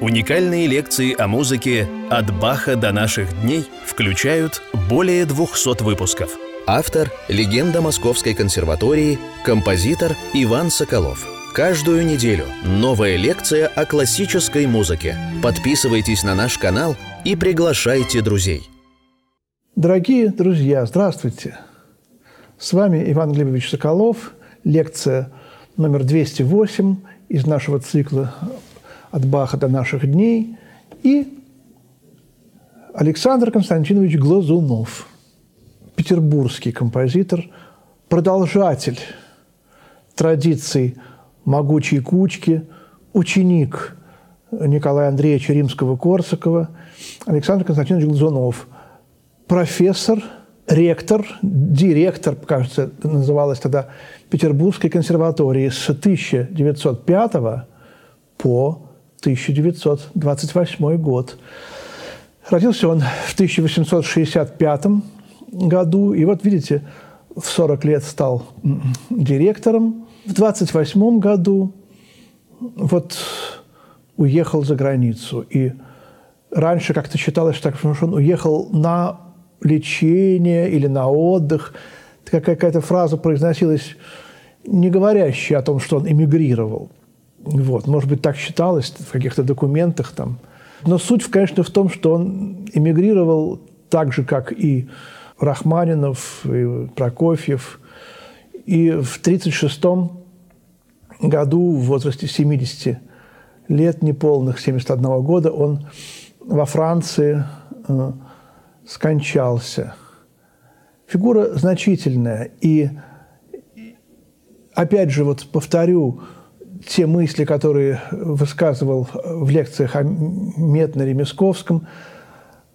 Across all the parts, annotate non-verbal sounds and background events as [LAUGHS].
Уникальные лекции о музыке «От Баха до наших дней» включают более 200 выпусков. Автор – легенда Московской консерватории, композитор Иван Соколов. Каждую неделю новая лекция о классической музыке. Подписывайтесь на наш канал и приглашайте друзей. Дорогие друзья, здравствуйте! С вами Иван Глебович Соколов, лекция номер 208 из нашего цикла от Баха до наших дней, и Александр Константинович Глазунов, петербургский композитор, продолжатель традиций могучей кучки, ученик Николая Андреевича Римского-Корсакова, Александр Константинович Глазунов, профессор, ректор, директор, кажется, называлась тогда Петербургской консерватории с 1905 по 1928 год. Родился он в 1865 году, и вот видите, в 40 лет стал директором. В 28 году вот уехал за границу. И раньше как-то считалось, что он уехал на лечение или на отдых. Какая-то фраза произносилась, не говорящая о том, что он эмигрировал – вот. Может быть, так считалось в каких-то документах там. Но суть, конечно, в том, что он эмигрировал так же, как и Рахманинов, и Прокофьев. И в 1936 году, в возрасте 70 лет, неполных, 71 года, он во Франции э, скончался. Фигура значительная. И опять же, вот повторю, те мысли, которые высказывал в лекциях о Метнере Мисковском,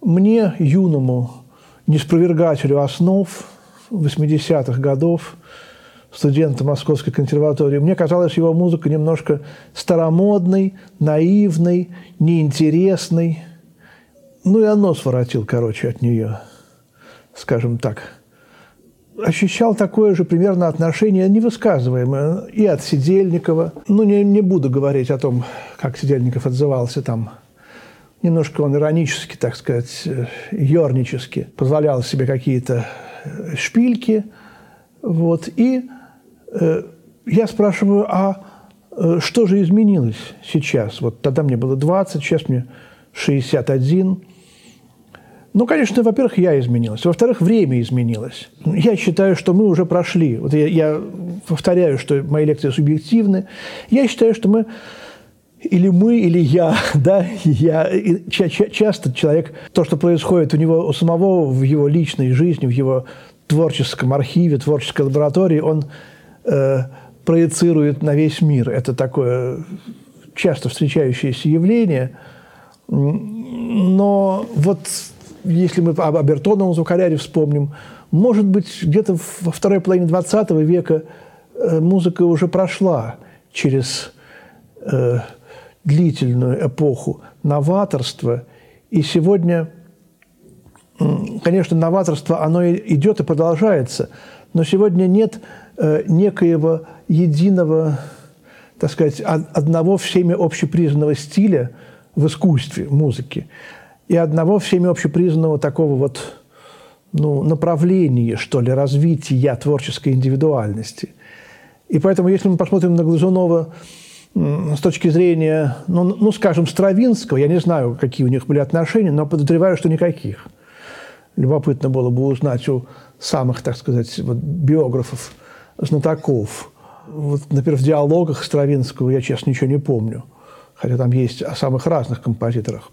мне, юному неспровергателю основ 80-х годов, студента Московской консерватории, мне казалась его музыка немножко старомодной, наивной, неинтересной. Ну, и нос воротил, короче, от нее, скажем так ощущал такое же примерно отношение, невысказываемое, и от Сидельникова. Ну, не, не буду говорить о том, как Сидельников отзывался там. Немножко он иронически, так сказать, ернически позволял себе какие-то шпильки. Вот. И э, я спрашиваю, а э, что же изменилось сейчас? Вот тогда мне было 20, сейчас мне 61. Ну, конечно, во-первых, я изменилась. Во-вторых, время изменилось. Я считаю, что мы уже прошли. Вот я, я повторяю, что мои лекции субъективны. Я считаю, что мы или мы, или я, [LAUGHS] да, я, ча ча часто человек, то, что происходит у него у самого в его личной жизни, в его творческом архиве, творческой лаборатории, он э, проецирует на весь мир. Это такое часто встречающееся явление. Но вот если мы об обертоновом звукоряде вспомним, может быть, где-то во второй половине 20 века э, музыка уже прошла через э, длительную эпоху новаторства, и сегодня, конечно, новаторство, оно идет и продолжается, но сегодня нет э, некоего единого, так сказать, одного всеми общепризнанного стиля в искусстве музыки и одного всеми общепризнанного такого вот ну, направления, что ли, развития творческой индивидуальности. И поэтому, если мы посмотрим на Глазунова с точки зрения, ну, ну, скажем, Стравинского, я не знаю, какие у них были отношения, но подозреваю, что никаких. Любопытно было бы узнать у самых, так сказать, вот, биографов, знатоков. Вот, например, в диалогах Стравинского я, честно, ничего не помню. Хотя там есть о самых разных композиторах.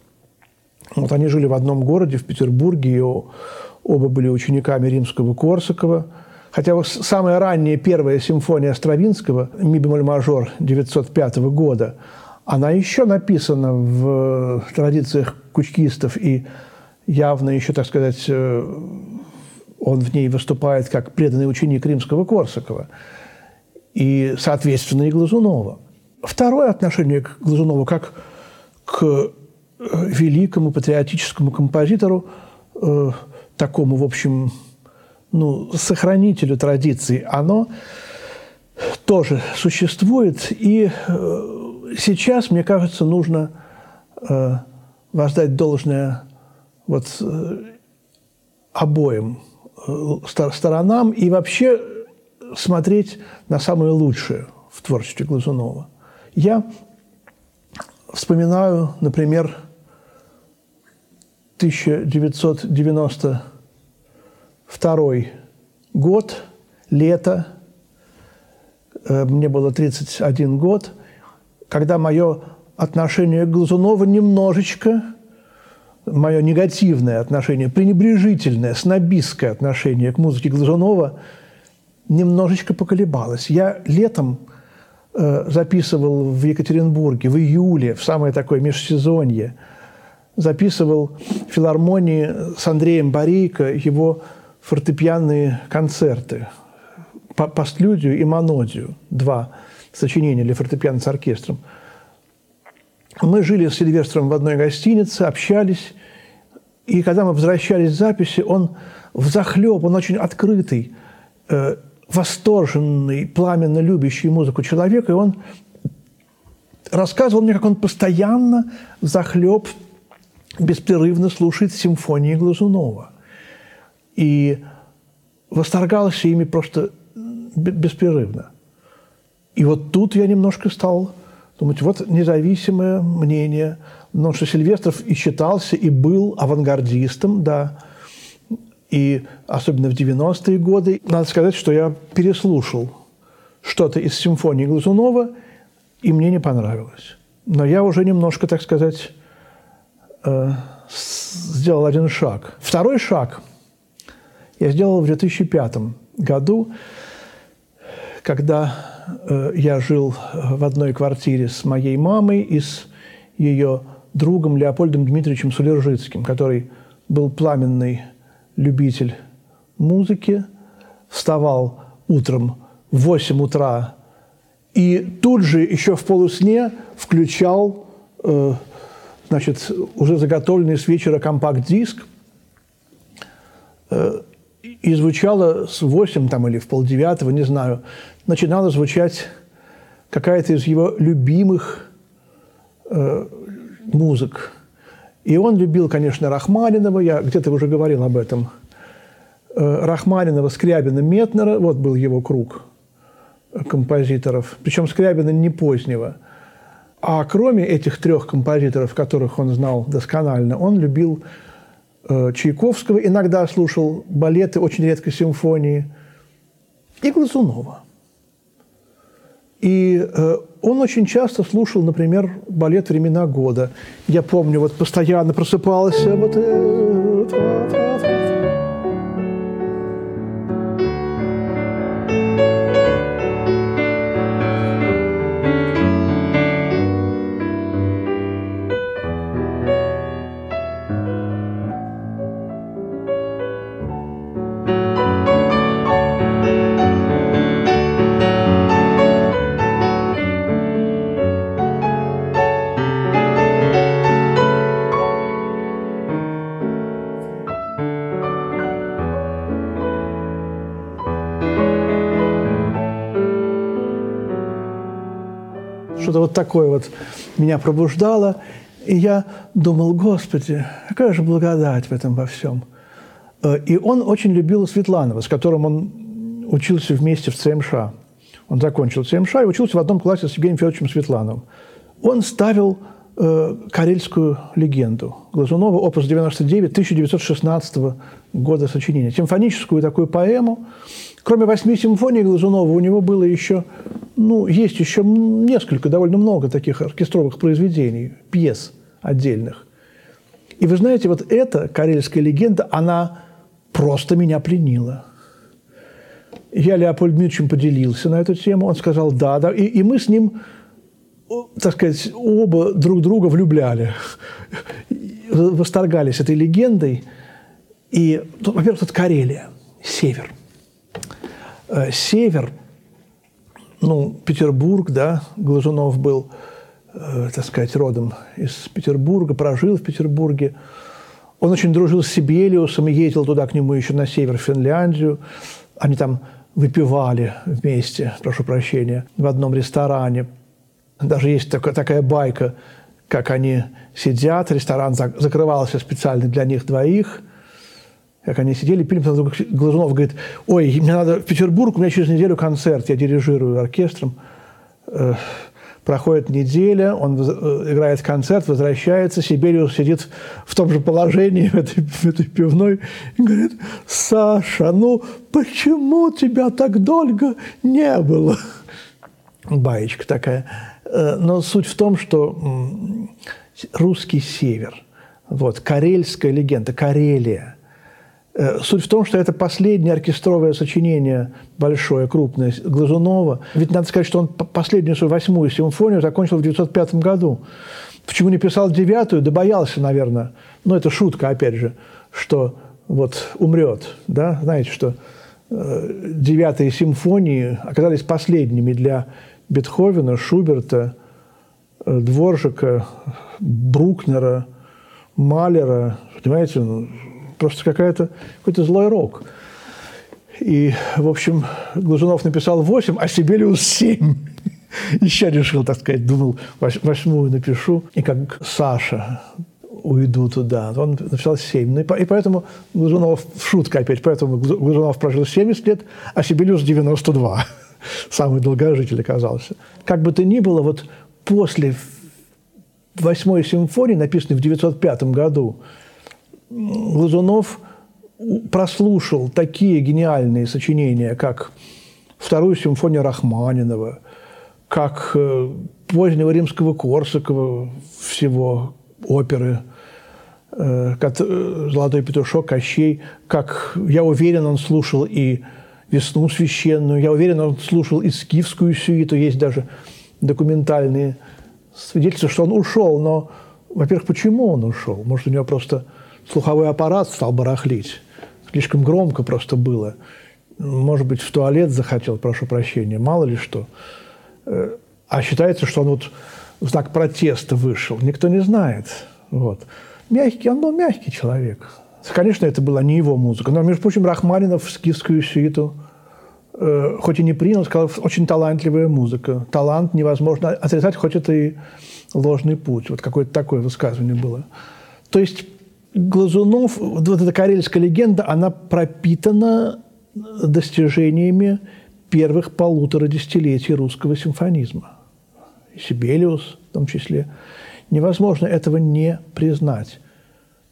Вот они жили в одном городе, в Петербурге, и оба были учениками римского Корсакова. Хотя самая ранняя первая симфония Стравинского, ми бемоль мажор 905 года, она еще написана в традициях кучкистов, и явно еще, так сказать, э, он в ней выступает как преданный ученик римского Корсакова. И, соответственно, и Глазунова. Второе отношение к Глазунову как к великому патриотическому композитору, э, такому, в общем, ну, сохранителю традиций, оно тоже существует. И э, сейчас, мне кажется, нужно э, воздать должное вот э, обоим э, сторонам и вообще смотреть на самое лучшее в творчестве Глазунова. Я вспоминаю, например, 1992 год, лето, э, мне было 31 год, когда мое отношение к Глазунову немножечко, мое негативное отношение, пренебрежительное, снобистское отношение к музыке Глазунова немножечко поколебалось. Я летом э, записывал в Екатеринбурге, в июле, в самое такое межсезонье, записывал в филармонии с Андреем Борейко его фортепианные концерты «Постлюдию» и «Монодию», два сочинения для фортепиано с оркестром. Мы жили с Сильвестром в одной гостинице, общались, и когда мы возвращались с записи, он в захлеб, он очень открытый, э, восторженный, пламенно любящий музыку человек, и он рассказывал мне, как он постоянно захлеб беспрерывно слушает симфонии Глазунова. И восторгался ими просто беспрерывно. И вот тут я немножко стал думать, вот независимое мнение. Но что Сильвестров и считался, и был авангардистом, да. И особенно в 90-е годы, надо сказать, что я переслушал что-то из симфонии Глазунова, и мне не понравилось. Но я уже немножко, так сказать, сделал один шаг. Второй шаг я сделал в 2005 году, когда э, я жил в одной квартире с моей мамой и с ее другом Леопольдом Дмитриевичем Сулержицким, который был пламенный любитель музыки, вставал утром в 8 утра и тут же еще в полусне включал э, значит, уже заготовленный с вечера компакт-диск, э, и звучало с 8 там, или в полдевятого, не знаю, начинала звучать какая-то из его любимых э, музык. И он любил, конечно, Рахманинова, я где-то уже говорил об этом. Э, Рахманинова, Скрябина, Метнера, вот был его круг композиторов. Причем Скрябина не позднего – а кроме этих трех композиторов, которых он знал досконально, он любил э, Чайковского, иногда слушал балеты, очень редко симфонии, и Глазунова. И э, он очень часто слушал, например, балет «Времена года». Я помню, вот постоянно просыпался вот это, вот такое вот меня пробуждало. И я думал, Господи, какая же благодать в этом во всем. Э, и он очень любил Светланова, с которым он учился вместе в ЦМШ. Он закончил ЦМШ и учился в одном классе с Евгением Федоровичем Светлановым. Он ставил э, карельскую легенду Глазунова, опус 99, 1916 года сочинения. Симфоническую такую поэму. Кроме восьми симфоний Глазунова у него было еще ну, есть еще несколько, довольно много таких оркестровых произведений, пьес отдельных. И вы знаете, вот эта карельская легенда, она просто меня пленила. Я Леопольд Дмитриевичем поделился на эту тему, он сказал «да», да, и, и мы с ним, так сказать, оба друг друга влюбляли, восторгались этой легендой. И, во-первых, тут Карелия, север. Э, север – ну, Петербург, да, Глазунов был, э, так сказать, родом из Петербурга, прожил в Петербурге. Он очень дружил с Сибелиусом и ездил туда к нему еще на север, в Финляндию. Они там выпивали вместе, прошу прощения, в одном ресторане. Даже есть такая, такая байка, как они сидят, ресторан закрывался специально для них двоих, как они сидели, пили, потом Глазунов говорит, ой, мне надо в Петербург, у меня через неделю концерт, я дирижирую оркестром. Э, проходит неделя, он э, играет концерт, возвращается, Сибириус сидит в том же положении [LAUGHS] в этой, в этой пивной и говорит, Саша, ну почему тебя так долго не было? Баечка такая. Э, но суть в том, что русский север, вот, карельская легенда, Карелия. Э, суть в том, что это последнее оркестровое сочинение большое, крупное Глазунова. Ведь надо сказать, что он последнюю свою восьмую симфонию закончил в 1905 году. Почему не писал девятую? Да боялся, наверное. Но это шутка, опять же, что вот умрет. Да? Знаете, что э, девятые симфонии оказались последними для Бетховена, Шуберта, э, Дворжика, Брукнера, Малера, понимаете, ну, просто какая-то, какой-то злой рок. И, в общем, Глазунов написал 8, а Сибелиус 7. [LAUGHS] Еще решил, так сказать, думал, восьмую напишу. И как Саша уйду туда. Он написал 7. Ну, и, поэтому Глазунов, шутка опять, поэтому Глазунов прожил 70 лет, а Сибелиус 92 [LAUGHS] самый долгожитель оказался. Как бы то ни было, вот после восьмой симфонии, написанной в 905 году, Глазунов прослушал такие гениальные сочинения, как вторую симфонию Рахманинова, как э, позднего римского Корсакова, всего оперы, э, э, «Золотой петушок», «Кощей», как, я уверен, он слушал и весну священную. Я уверен, он слушал и скифскую сюиту. Есть даже документальные свидетельства, что он ушел. Но, во-первых, почему он ушел? Может, у него просто слуховой аппарат стал барахлить. Слишком громко просто было. Может быть, в туалет захотел, прошу прощения, мало ли что. Э, а считается, что он вот в знак протеста вышел. Никто не знает. Вот. Мягкий, он был мягкий человек. Конечно, это была не его музыка, но, между прочим, Рахманинов скифскую сюиту хоть и не принял, сказал, очень талантливая музыка. Талант невозможно отрицать, хоть это и ложный путь. Вот какое-то такое высказывание было. То есть Глазунов, вот эта карельская легенда, она пропитана достижениями первых полутора десятилетий русского симфонизма. Сибелиус в том числе. Невозможно этого не признать.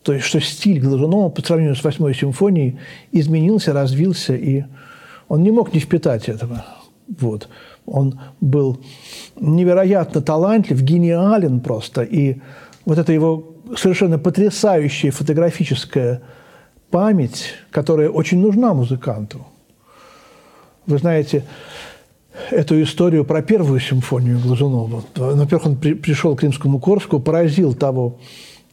То есть, что стиль Глазунова по сравнению с восьмой симфонией изменился, развился, и он не мог не впитать этого. Вот. Он был невероятно талантлив, гениален просто. И вот эта его совершенно потрясающая фотографическая память, которая очень нужна музыканту. Вы знаете эту историю про первую симфонию Глазунова. Во-первых, он при, пришел к Римскому Корску, поразил того,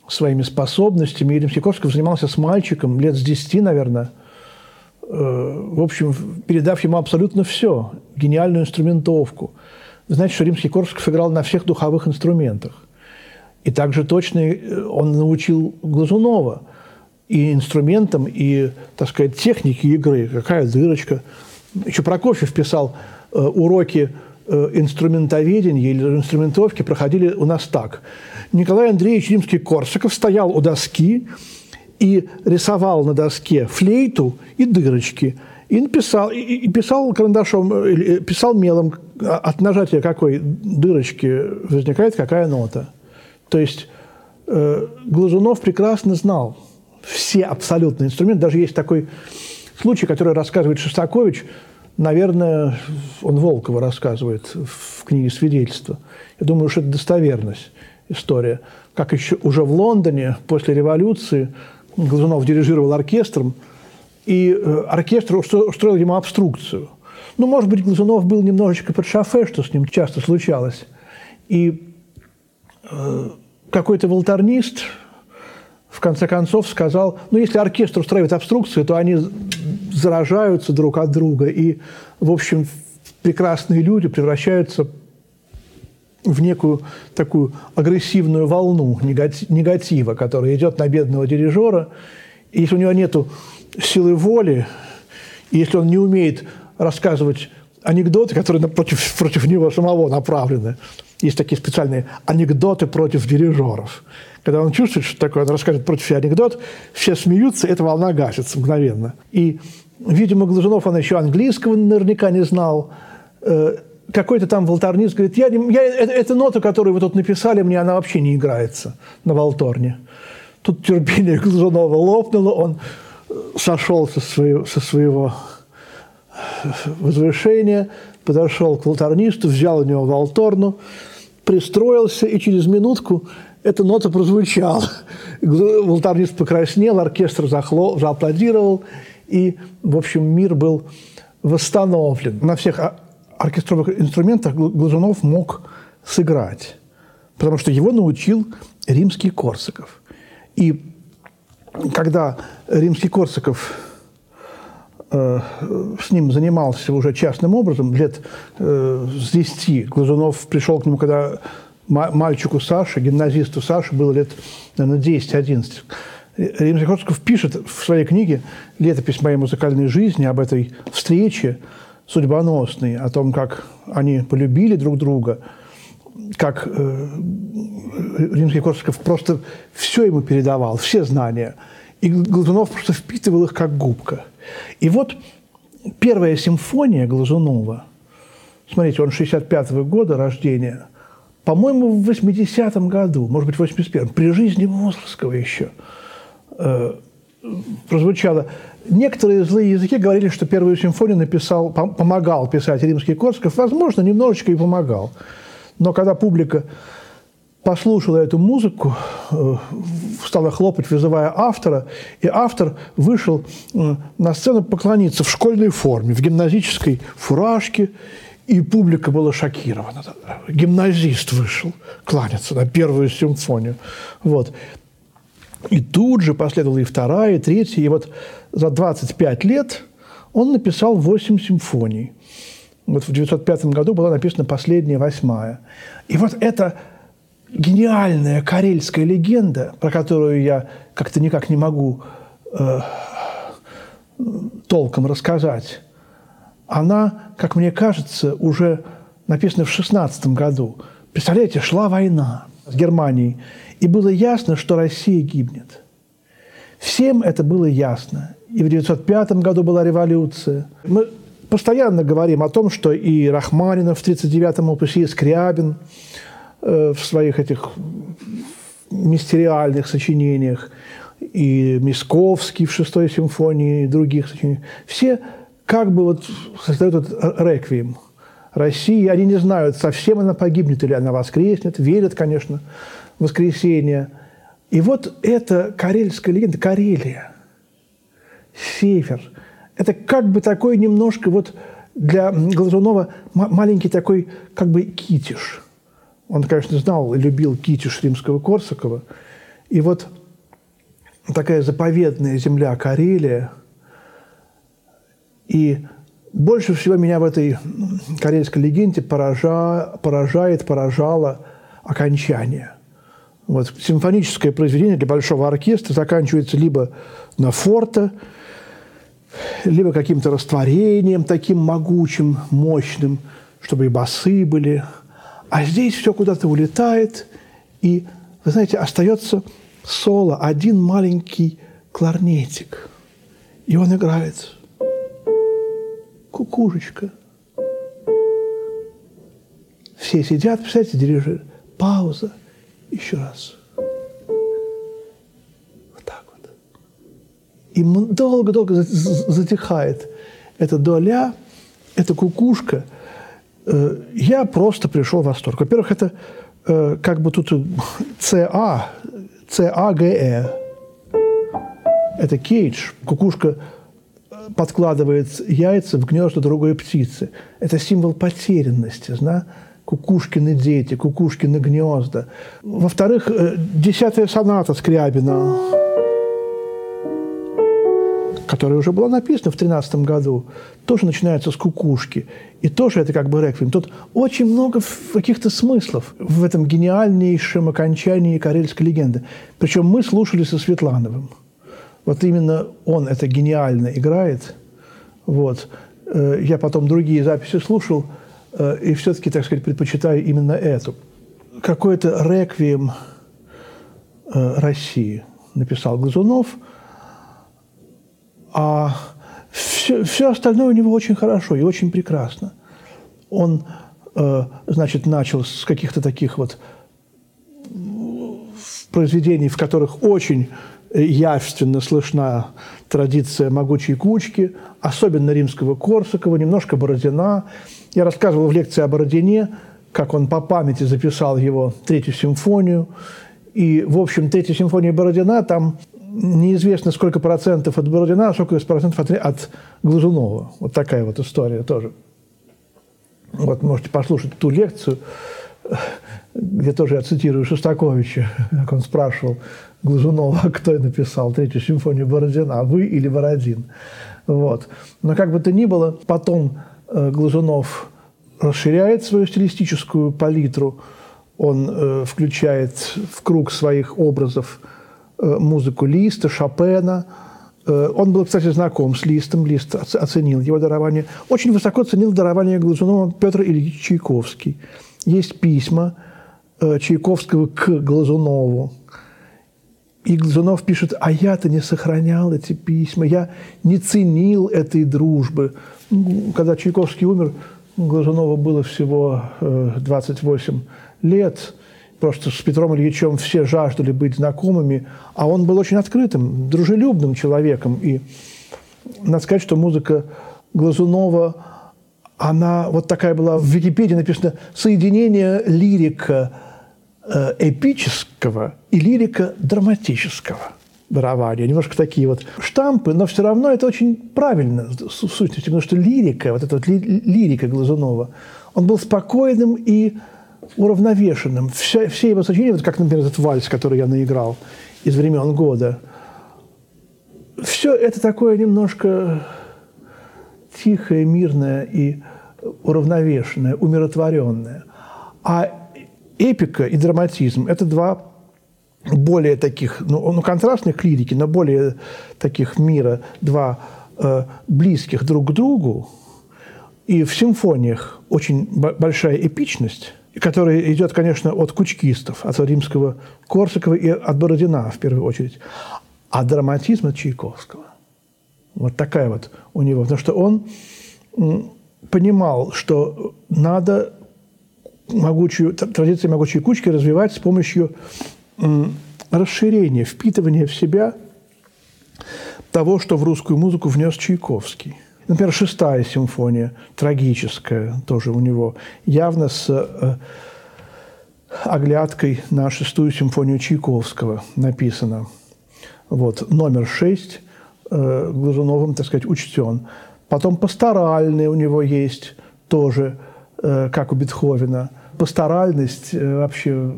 своими способностями. И Римский-Корсков занимался с мальчиком лет с 10, наверное, в общем, передав ему абсолютно все, гениальную инструментовку. Вы знаете, что Римский-Корсков играл на всех духовых инструментах. И также точно э, он научил Глазунова и инструментам, и, так сказать, технике игры. Какая дырочка. Еще Прокофьев писал э, уроки инструментоведения или инструментовки проходили у нас так – Николай Андреевич Римский-Корсаков стоял у доски и рисовал на доске флейту и дырочки. И написал, и, писал карандашом, э, писал мелом, а, от нажатия какой дырочки возникает какая нота. То есть э, Глазунов прекрасно знал все абсолютно инструменты. Даже есть такой случай, который рассказывает Шостакович, наверное, он Волкова рассказывает в книге «Свидетельство». Я думаю, что это достоверность история. Как еще уже в Лондоне после революции Глазунов дирижировал оркестром, и э, оркестр устроил ему обструкцию. Ну, может быть, Глазунов был немножечко под шофе, что с ним часто случалось. И э, какой-то волторнист в конце концов сказал, ну, если оркестр устраивает обструкцию, то они заражаются друг от друга. И, в общем, прекрасные люди превращаются в некую такую агрессивную волну негатива, которая идет на бедного дирижера. И если у него нет силы воли, и если он не умеет рассказывать анекдоты, которые против, против него самого направлены, есть такие специальные анекдоты против дирижеров. Когда он чувствует, что такое, он расскажет против себя анекдот, все смеются, эта волна гасится мгновенно. И, видимо, Глазунов, он еще английского наверняка не знал. Э, какой-то там волторнист говорит, я, я, это, эта нота, которую вы тут написали, мне она вообще не играется на волторне. Тут терпение Глазунова лопнуло, он сошел со своего, со своего возвышения, подошел к волторнисту, взял у него волторну, пристроился, и через минутку эта нота прозвучала. Волторнист покраснел, оркестр захло, зааплодировал, и, в общем, мир был восстановлен. На всех оркестровых инструментах Глазунов мог сыграть, потому что его научил римский Корсаков. И когда римский Корсаков э, с ним занимался уже частным образом, лет э, с 10, Глазунов пришел к нему, когда мальчику Саше, гимназисту Саше было лет, наверное, 10-11. Римский Корсаков пишет в своей книге «Летопись моей музыкальной жизни» об этой встрече судьбоносной, о том, как они полюбили друг друга, как э, римский Корсаков просто все ему передавал, все знания. И Глазунов просто впитывал их как губка. И вот первая симфония Глазунова, смотрите, он 65-го года рождения, по-моему, в 80-м году, может быть, в 81-м, при жизни Мусорского еще, э, прозвучало. Некоторые злые языки говорили, что первую симфонию написал, помогал писать римский Корсаков. Возможно, немножечко и помогал. Но когда публика послушала эту музыку, э, стала хлопать, вызывая автора, и автор вышел э, на сцену поклониться в школьной форме, в гимназической фуражке, и публика была шокирована. Гимназист вышел кланяться на первую симфонию. Вот. И тут же последовала и вторая, и третья. И вот за 25 лет он написал 8 симфоний. Вот в 1905 году была написана последняя, восьмая. И вот эта гениальная карельская легенда, про которую я как-то никак не могу э, толком рассказать, она, как мне кажется, уже написана в 16 году. Представляете, шла война с Германией, и было ясно, что Россия гибнет. Всем это было ясно. И в 1905 году была революция. Мы постоянно говорим о том, что и Рахманинов в 1939-м опусе, и Скрябин э, в своих этих мистериальных сочинениях, и Мисковский в шестой симфонии, и других сочинениях. Все как бы вот создают этот реквием России. Они не знают, совсем она погибнет или она воскреснет. Верят, конечно, воскресенье. И вот эта карельская легенда, Карелия, север – это как бы такой немножко вот для Глазунова маленький такой как бы китиш. Он, конечно, знал и любил китиш римского Корсакова. И вот такая заповедная земля Карелия. И больше всего меня в этой карельской легенде поража, поражает, поражало окончание. Вот симфоническое произведение для большого оркестра заканчивается либо на форте, либо каким-то растворением таким могучим, мощным, чтобы и басы были. А здесь все куда-то улетает, и, вы знаете, остается соло, один маленький кларнетик. И он играет. Кукушечка. Все сидят, представляете, дирижер. Пауза. Еще раз. и долго-долго затихает эта доля, эта кукушка. Э, я просто пришел в восторг. Во-первых, это э, как бы тут ЦА, ЦАГЭ. Это кейдж. Кукушка э, подкладывает яйца в гнезда другой птицы. Это символ потерянности, да? Кукушкины дети, кукушкины гнезда. Во-вторых, десятая соната Скрябина которая уже была написана в 13 году, тоже начинается с кукушки. И тоже это как бы реквием. Тут очень много каких-то смыслов в этом гениальнейшем окончании карельской легенды. Причем мы слушали со Светлановым. Вот именно он это гениально играет. Вот. Э, я потом другие записи слушал, э, и все-таки, так сказать, предпочитаю именно эту. какой-то реквием э, России написал Глазунов, а все, все остальное у него очень хорошо и очень прекрасно. Он, э, значит, начал с каких-то таких вот произведений, в которых очень явственно слышна традиция могучей кучки, особенно римского Корсакова, немножко Бородина. Я рассказывал в лекции о Бородине, как он по памяти записал его третью симфонию. И, в общем, третья симфония Бородина, там неизвестно, сколько процентов от Бородина, а сколько процентов от, от Глазунова. Вот такая вот история тоже. Вот можете послушать ту лекцию, где тоже я цитирую Шостаковича, как он спрашивал Глазунова, [LAUGHS] кто написал третью симфонию Бородина, вы или Бородин. Вот. Но как бы то ни было, потом Глазунов расширяет свою стилистическую палитру, он э, включает в круг своих образов э, музыку Листа, Шопена. Э, он был, кстати, знаком с Листом, Лист оценил его дарование. Очень высоко ценил дарование Глазунова Петр Ильич Чайковский. Есть письма э, Чайковского к Глазунову. И Глазунов пишет, а я-то не сохранял эти письма, я не ценил этой дружбы. Когда Чайковский умер, Глазунова было всего 28 э, лет. Просто с Петром Ильичем все жаждали быть знакомыми, а он был очень открытым, дружелюбным человеком. И надо сказать, что музыка Глазунова, она вот такая была, в Википедии написано «соединение лирика э, эпического и лирика драматического» дарования. Немножко такие вот штампы, но все равно это очень правильно в сущности, потому что лирика, вот эта вот лирика Глазунова, он был спокойным и уравновешенным. Все, все его сочинения, вот как, например, этот вальс, который я наиграл из времен года, все это такое немножко тихое, мирное и уравновешенное, умиротворенное. А эпика и драматизм – это два более таких, ну, ну контрастных к лирике, но более таких мира, два э, близких друг к другу. И в симфониях очень большая эпичность, которая идет, конечно, от кучкистов, от римского Корсакова и от Бородина, в первую очередь. А драматизм от Чайковского. Вот такая вот у него. Потому что он понимал, что надо могучую, традицию могучей кучки развивать с помощью расширения, впитывания в себя того, что в русскую музыку внес Чайковский. Например, шестая симфония, трагическая, тоже у него, явно с э, оглядкой на шестую симфонию Чайковского написано. Вот, номер шесть э, Глазуновым, так сказать, учтен. Потом пасторальные у него есть тоже, э, как у Бетховена. Пасторальность э, вообще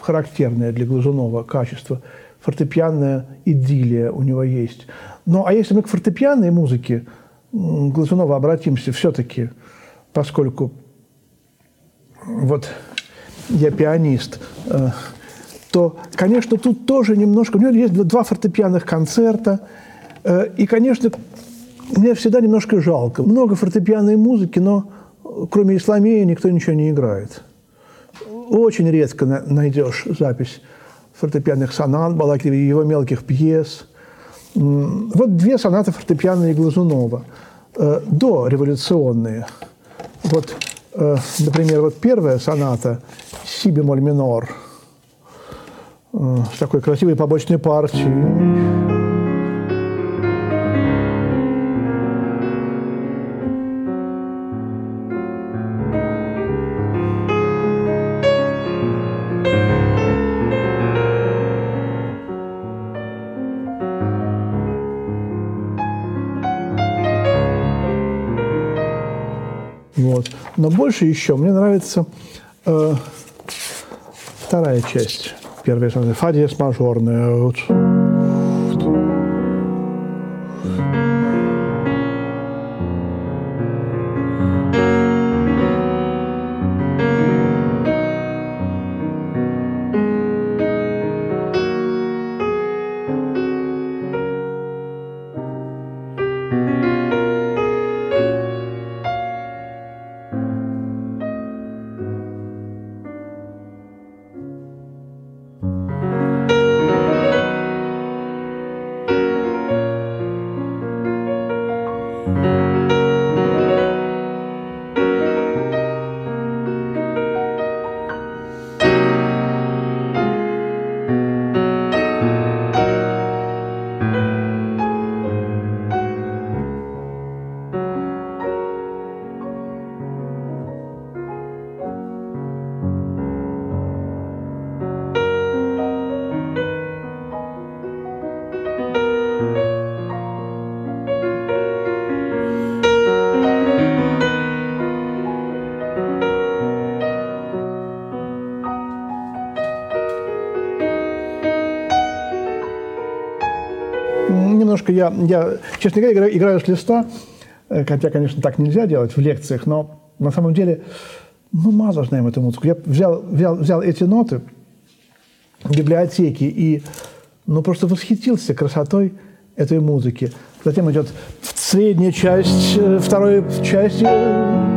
характерное для Глазунова качество. Фортепианная идиллия у него есть. Ну, а если мы к фортепианной музыке Глазунова обратимся все-таки, поскольку вот я пианист, э, то, конечно, тут тоже немножко... У него есть два фортепианных концерта, э, и, конечно, мне всегда немножко жалко. Много фортепианной музыки, но кроме исламея никто ничего не играет очень редко найдешь запись фортепианных сонат Балакирева, его мелких пьес. Вот две сонаты фортепианные Глазунова, э, дореволюционные. Вот, э, например, вот первая соната «Си бемоль минор» э, с такой красивой побочной партией. Но больше еще мне нравится э, вторая часть. Первая, фа диез мажорная. немножко, я, я честно говоря, играю, играю с листа, э, хотя, конечно, так нельзя делать в лекциях, но на самом деле мы мало знаем эту музыку. Я взял, взял, взял эти ноты в библиотеке и ну, просто восхитился красотой этой музыки. Затем идет средняя часть, э, второй части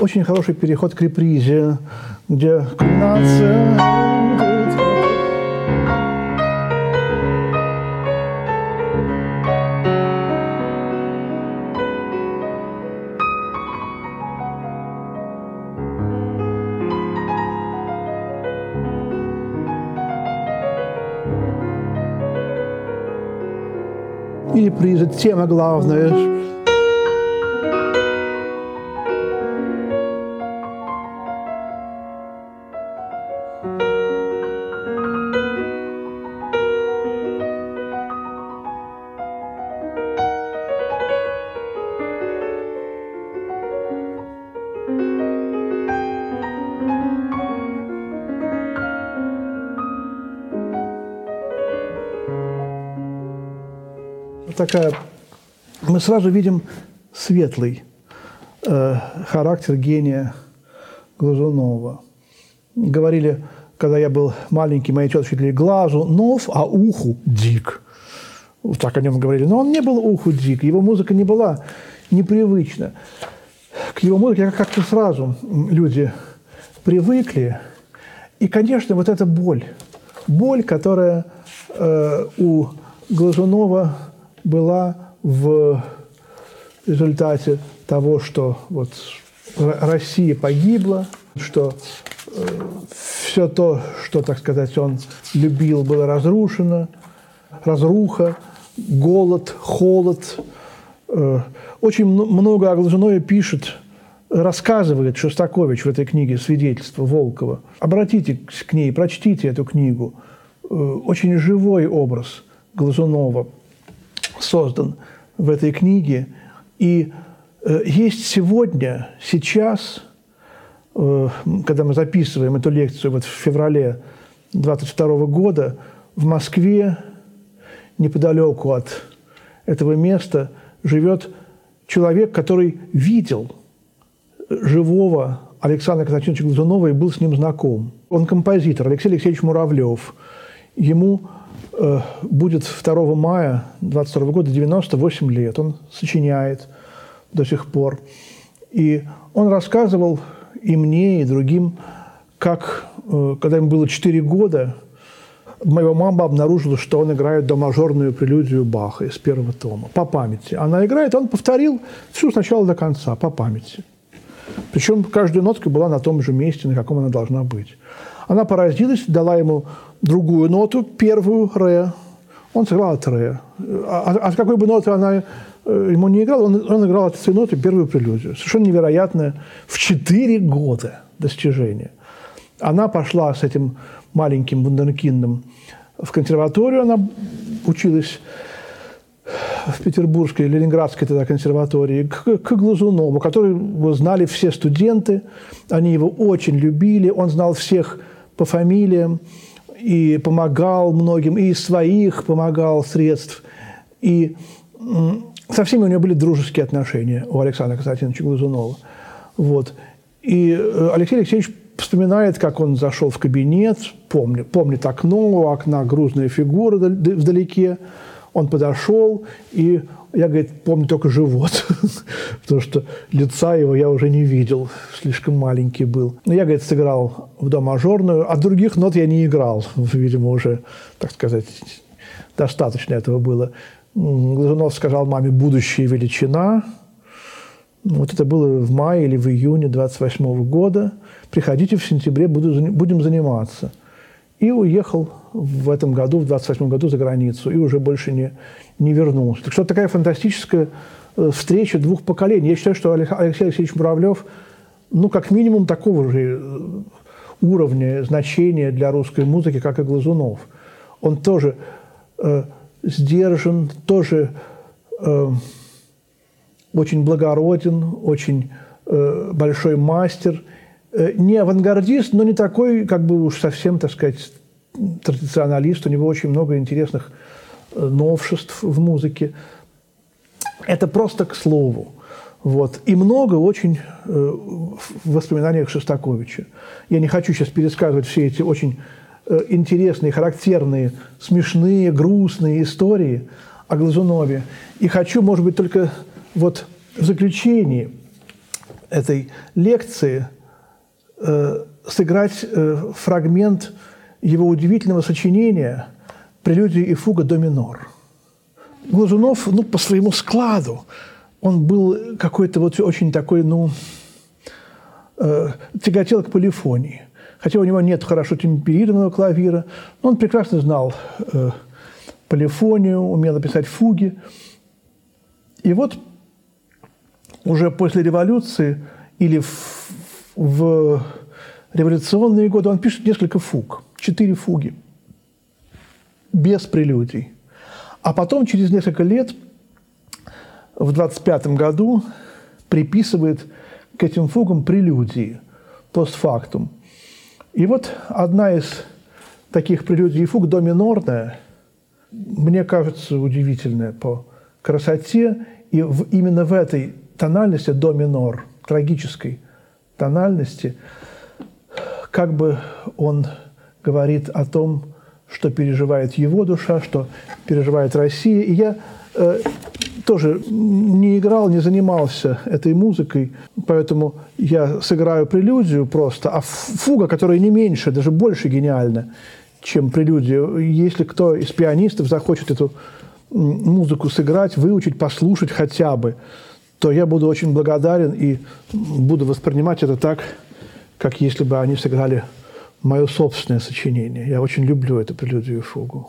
очень хороший переход к репризе, где и реприза, тема главная. Такая, мы сразу видим светлый э, характер гения Глазунова. Говорили, когда я был маленький, мои тетушки говорили, глазу нов, а уху дик. Так о нем говорили. Но он не был уху дик, его музыка не была непривычна. К его музыке как-то сразу люди привыкли. И, конечно, вот эта боль, боль, которая э, у Глазунова была в результате того, что вот Россия погибла, что э, все то, что, так сказать, он любил, было разрушено, разруха, голод, холод. Э, очень много о Глазунове пишет, рассказывает Шостакович в этой книге «Свидетельство Волкова». Обратитесь к ней, прочтите эту книгу. Э, очень живой образ Глазунова – создан в этой книге. И э, есть сегодня, сейчас, э, когда мы записываем эту лекцию вот в феврале 22 года, в Москве, неподалеку от этого места, живет человек, который видел живого Александра Константиновича Глазунова и был с ним знаком. Он композитор Алексей Алексеевич Муравлев. Ему будет 2 мая 22 года 98 лет. Он сочиняет до сих пор. И он рассказывал и мне, и другим, как, э, когда ему было 4 года, моя мама обнаружила, что он играет до мажорную прелюдию Баха из первого тома по памяти. Она играет, он повторил всю сначала до конца по памяти. Причем каждая нотка была на том же месте, на каком она должна быть. Она поразилась, дала ему другую ноту, первую ре. Он сыграл от ре. А, а, а какой бы ноты она э, ему не играл, он, он играл от этой ноты первую прелюдию. Совершенно невероятное в 4 года достижение. Она пошла с этим маленьким вундеркиндом в консерваторию, она училась в Петербургской, Ленинградской тогда консерватории, к, к Глазунову, которого знали все студенты, они его очень любили, он знал всех по фамилиям, и помогал многим, и из своих помогал средств. И со всеми у него были дружеские отношения у Александра Константиновича Глазунова. Вот. И э, Алексей Алексеевич вспоминает, как он зашел в кабинет, помнит, помнит окно, у окна грузная фигура вдалеке. Он подошел, и я, говорит, помню только живот, [LAUGHS] потому что лица его я уже не видел, слишком маленький был. Но я, говорит, сыграл в до мажорную, а других нот я не играл, [LAUGHS] видимо, уже, так сказать, достаточно этого было. Глазунов сказал маме «будущая величина». Вот это было в мае или в июне 28 года. Приходите в сентябре, буду, будем заниматься. И уехал в этом году, в 28 году за границу, и уже больше не, не вернулся. Так что такая фантастическая э, встреча двух поколений. Я считаю, что Алексей Алексеевич Муравлев ну, как минимум, такого же э, уровня значения для русской музыки, как и Глазунов. Он тоже э, сдержан, тоже э, очень благороден, очень э, большой мастер. Э, не авангардист, но не такой, как бы уж совсем, так сказать, традиционалист. У него очень много интересных э, новшеств в музыке. Это просто к слову. Вот. И много очень э, в воспоминаниях Шостаковича. Я не хочу сейчас пересказывать все эти очень э, интересные, характерные, смешные, грустные истории о Глазунове. И хочу, может быть, только вот в заключении этой лекции сыграть э, фрагмент его удивительного сочинения «Прелюдия и фуга до минор». Глазунов, ну, по своему складу, он был какой-то вот очень такой, ну, э, тяготел к полифонии. Хотя у него нет хорошо темперированного клавира, но он прекрасно знал э, полифонию, умел написать фуги. И вот уже после революции или в, в революционные годы он пишет несколько фуг, четыре фуги, без прелюдий. А потом, через несколько лет, в 25 году приписывает к этим фугам прелюдии, постфактум. И вот одна из таких прелюдий и фуг, до минорная, мне кажется, удивительная по красоте. И в, именно в этой тональности до минор, трагической тональности, как бы он говорит о том, что переживает его душа, что переживает Россия. И я э, тоже не играл, не занимался этой музыкой, поэтому я сыграю прелюдию просто, а фуга, которая не меньше, даже больше гениальна, чем прелюдия. Если кто из пианистов захочет эту музыку сыграть, выучить, послушать хотя бы, то я буду очень благодарен и буду воспринимать это так, как если бы они сыграли мое собственное сочинение. Я очень люблю эту прелюдию и фугу.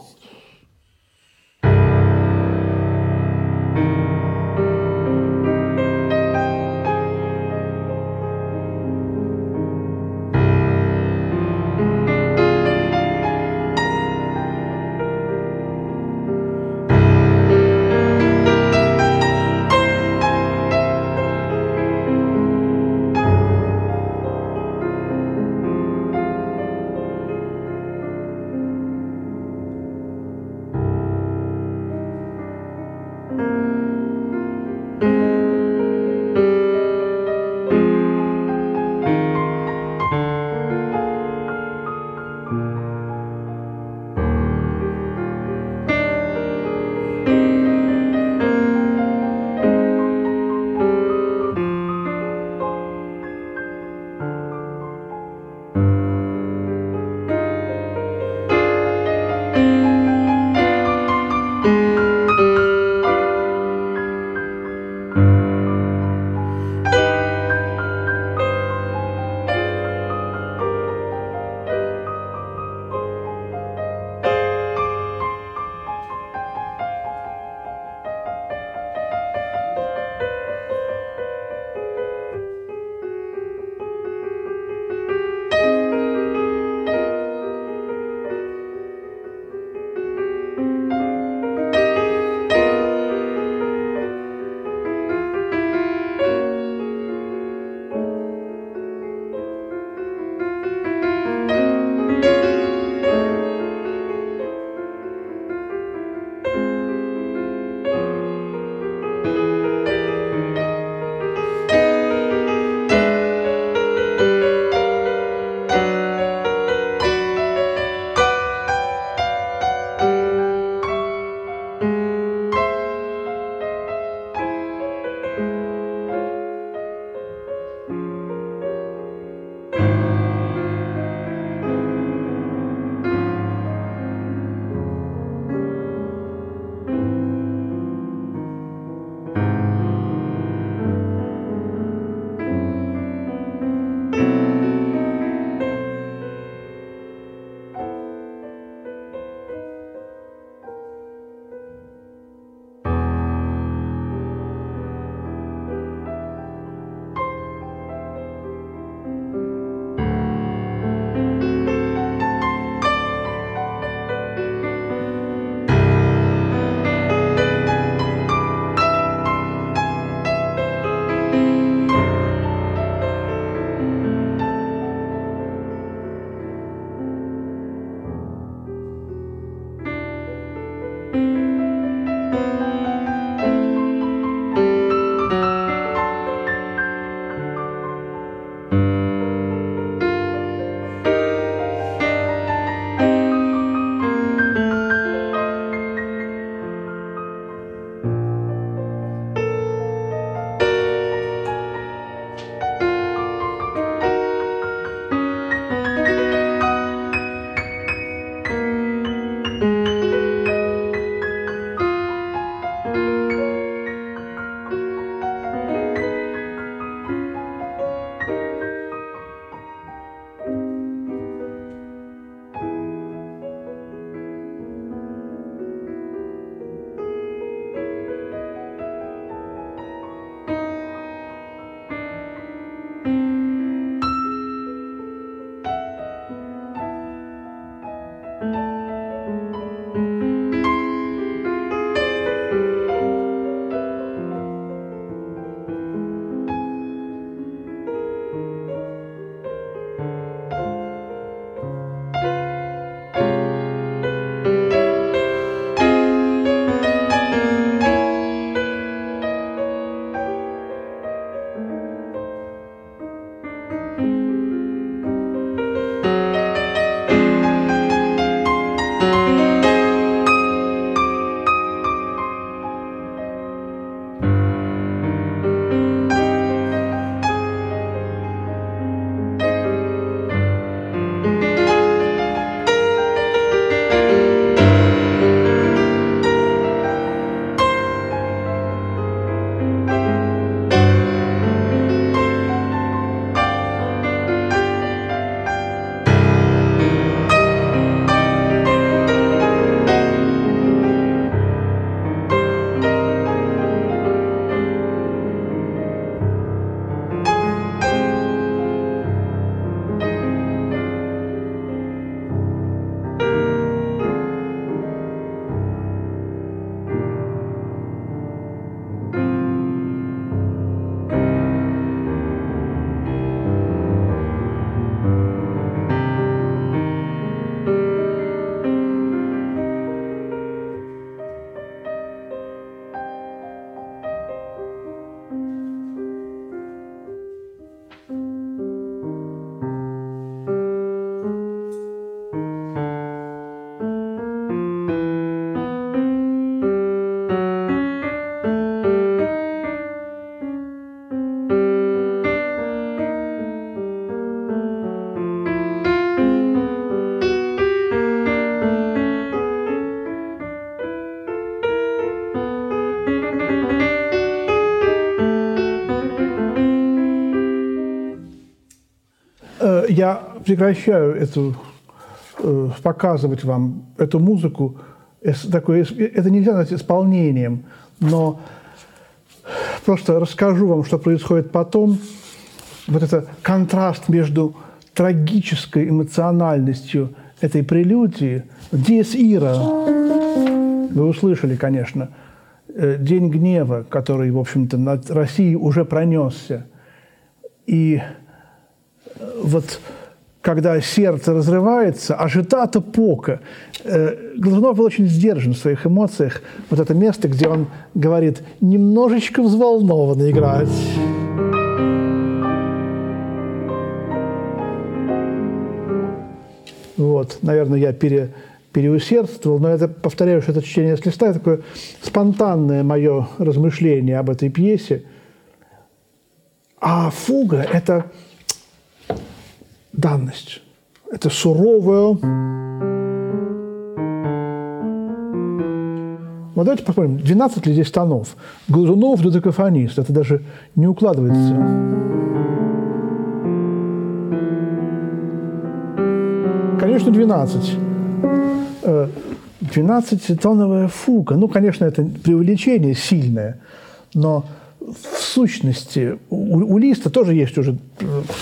Прекращаю эту, э, показывать вам эту музыку. Такое, это нельзя назвать исполнением, но просто расскажу вам, что происходит потом. Вот это контраст между трагической эмоциональностью этой прелюдии. Диес Ира, вы услышали, конечно, э, День гнева, который, в общем-то, над Россией уже пронесся. И вот когда сердце разрывается, ажитата пока. Э, Глазунов был очень сдержан в своих эмоциях. Вот это место, где он говорит, немножечко взволнованно играть. Вот, наверное, я пере, переусердствовал, но это, повторяю, что это чтение с листа, такое спонтанное мое размышление об этой пьесе. А фуга – это данность. Это суровая... Вот давайте посмотрим, 12 ли здесь тонов? Глазунов, додекафонист. Это даже не укладывается. Конечно, 12. 12-тоновая фуга. Ну, конечно, это преувеличение сильное, но в сущности, у, у Листа тоже есть уже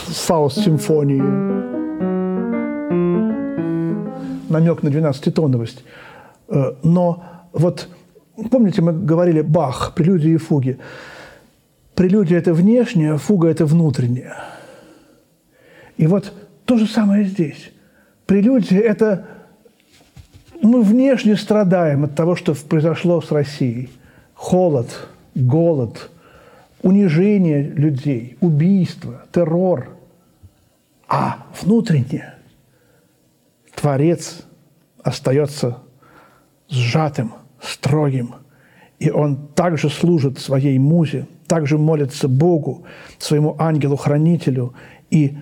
Фауст э, симфонии, намек на 12-тоновость. Э, но вот, помните, мы говорили Бах, прелюдии и фуги. Прелюдия – это внешняя, фуга – это внутренняя. И вот то же самое здесь. Прелюдия – это мы внешне страдаем от того, что произошло с Россией. Холод, голод – унижение людей, убийство, террор. А внутренне Творец остается сжатым, строгим. И он также служит своей музе, также молится Богу, своему ангелу-хранителю и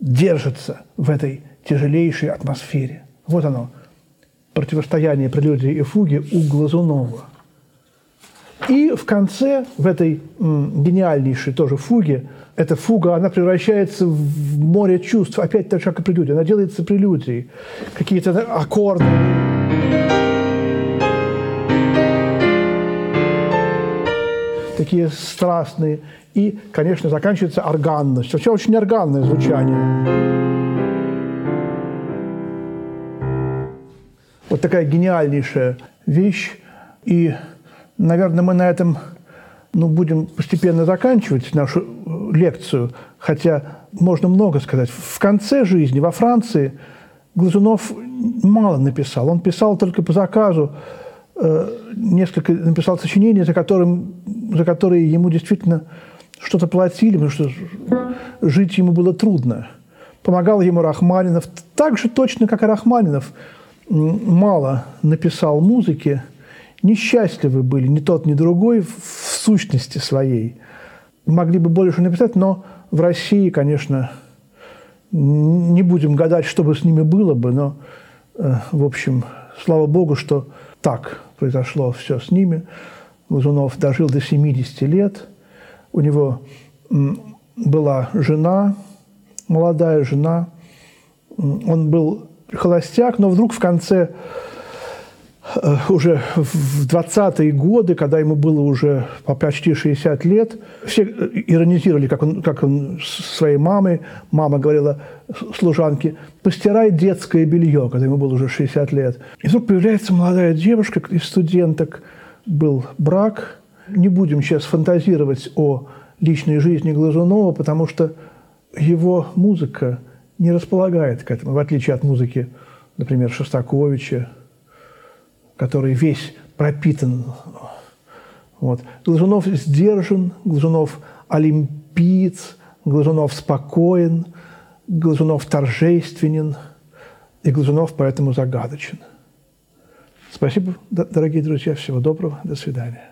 держится в этой тяжелейшей атмосфере. Вот оно, противостояние прелюдии и фуги у Глазунова – и в конце, в этой гениальнейшей тоже фуге, эта фуга, она превращается в море чувств, опять так же, как и прелюдия. Она делается прелюдией, какие-то аккорды. такие страстные. И, конечно, заканчивается органность. Вообще очень органное звучание. Вот такая гениальнейшая вещь. И, наверное, мы на этом ну, будем постепенно заканчивать нашу э, лекцию, хотя можно много сказать. В конце жизни во Франции Глазунов мало написал. Он писал только по заказу, э, несколько написал сочинений, за, которым, за которые ему действительно что-то платили, потому что жить ему было трудно. Помогал ему Рахманинов, так же точно, как и Рахманинов, мало написал музыки, несчастливы были ни тот, ни другой в сущности своей. Могли бы больше написать, но в России, конечно, не будем гадать, что бы с ними было бы, но, э, в общем, слава богу, что так произошло все с ними. Лазунов дожил до 70 лет. У него была жена, молодая жена. Он был холостяк, но вдруг в конце уже в 20-е годы, когда ему было уже почти 60 лет, все э, иронизировали, как он, как он своей мамой, мама говорила служанке, постирай детское белье, когда ему было уже 60 лет. И вдруг появляется молодая девушка из студенток, был брак. Не будем сейчас фантазировать о личной жизни Глазунова, потому что его музыка не располагает к этому, в отличие от музыки, например, Шостаковича, который весь пропитан. Вот. Глазунов сдержан, Глазунов олимпиец, Глазунов спокоен, Глазунов торжественен, и Глазунов поэтому загадочен. Спасибо, дорогие друзья. Всего доброго. До свидания.